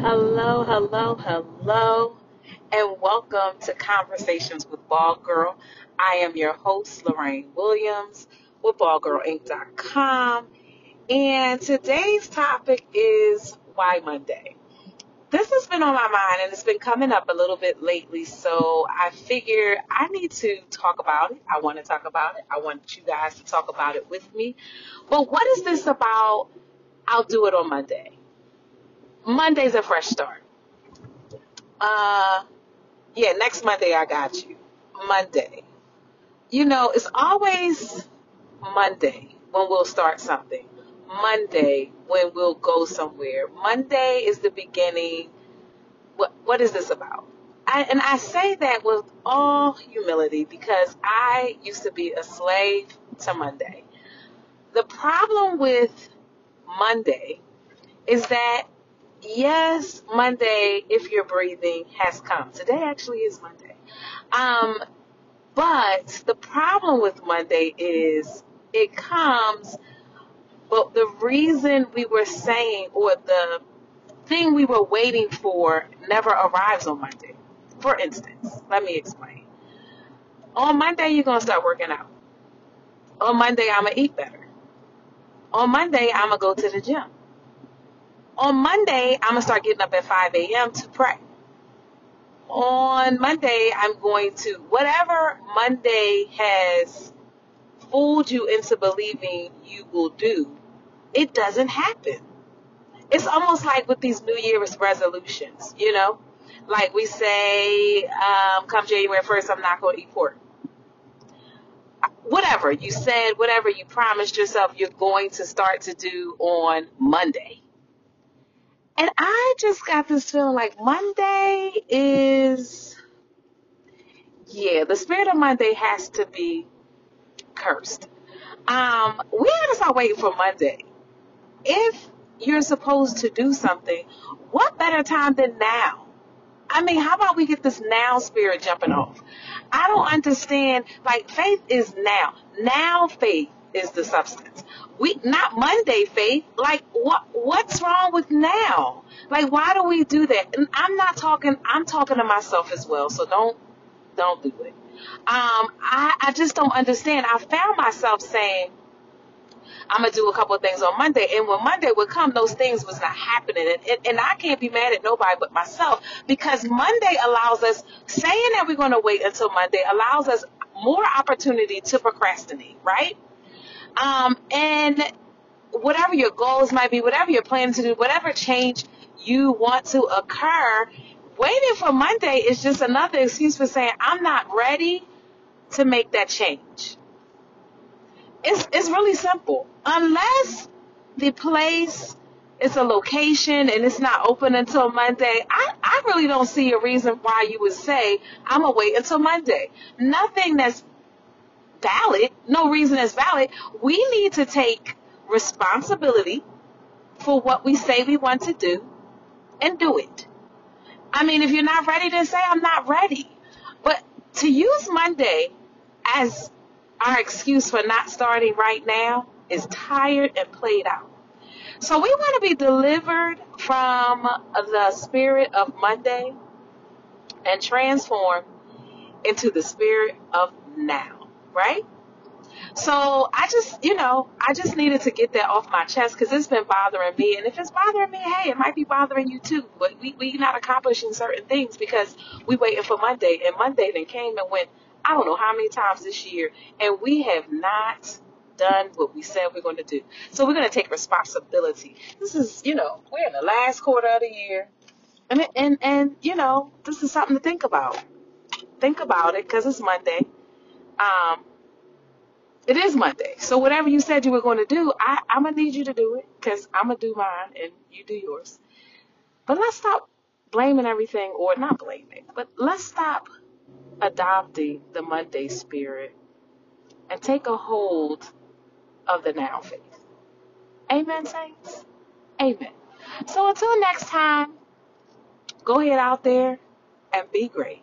Hello, hello, hello, and welcome to Conversations with Ball Girl. I am your host, Lorraine Williams with BallGirlInc.com, and today's topic is Why Monday. This has been on my mind and it's been coming up a little bit lately, so I figure I need to talk about it. I want to talk about it. I want you guys to talk about it with me. But what is this about? I'll do it on Monday. Monday's a fresh start. Uh, yeah, next Monday I got you. Monday. You know, it's always Monday when we'll start something. Monday when we'll go somewhere. Monday is the beginning. What what is this about? I, and I say that with all humility because I used to be a slave to Monday. The problem with Monday is that yes, Monday, if you're breathing, has come. Today actually is Monday. Um, but the problem with Monday is it comes, but the reason we were saying, or the thing we were waiting for, never arrives on Monday. For instance, let me explain. On Monday, you're going to start working out. On Monday, I'm going to eat better. On Monday, I'm going to go to the gym on Monday, I'm going to start getting up at 5 a.m. to pray. On Monday, I'm going to, whatever Monday has fooled you into believing you will do, it doesn't happen. It's almost like with these New Year's resolutions, you know? Like we say, um, come January 1st, I'm not going to eat pork. Whatever you said, whatever you promised yourself, you're going to start to do on Monday and I just got this feeling like Monday is, yeah, the spirit of Monday has to be cursed. Um, we gotta start waiting for Monday. If you're supposed to do something, what better time than now? I mean, how about we get this now spirit jumping off? I don't understand. Like, faith is now. Now faith is the substance. We not Monday faith. Like what what's wrong with now? Like why do we do that? And I'm not talking I'm talking to myself as well, so don't don't do it. Um I, I just don't understand. I found myself saying I'm gonna do a couple of things on Monday, and when Monday would come, those things was not happening, and, and, and I can't be mad at nobody but myself because Monday allows us saying that we're gonna wait until Monday allows us more opportunity to procrastinate, right? Um, and whatever your goals might be, whatever you're planning to do, whatever change you want to occur, waiting for Monday is just another excuse for saying, I'm not ready to make that change. It's, it's really simple. Unless the place is a location and it's not open until Monday, I, I really don't see a reason why you would say, I'm to wait until Monday. Nothing that's valid, no reason is valid, we need to take responsibility for what we say we want to do and do it. I mean, if you're not ready to say, I'm not ready. But to use Monday as our excuse for not starting right now is tired and played out. So we want to be delivered from the spirit of Monday and transformed into the spirit of now right? So I just, you know, I just needed to get that off my chest because it's been bothering me. And if it's bothering me, hey, it might be bothering you too. But we we not accomplishing certain things because we waiting for Monday, and Monday then came and went. I don't know how many times this year, and we have not done what we said we're going to do. So we're going to take responsibility. This is, you know, we're in the last quarter of the year, and and and you know, this is something to think about. Think about it because it's Monday. Um, it is Monday. So whatever you said you were going to do, I, I'm going to need you to do it because I'm going to do mine and you do yours. But let's stop blaming everything, or not blaming, but let's stop adopting the Monday spirit and take a hold of the now faith. Amen, saints? Amen. So until next time, go ahead out there and be great.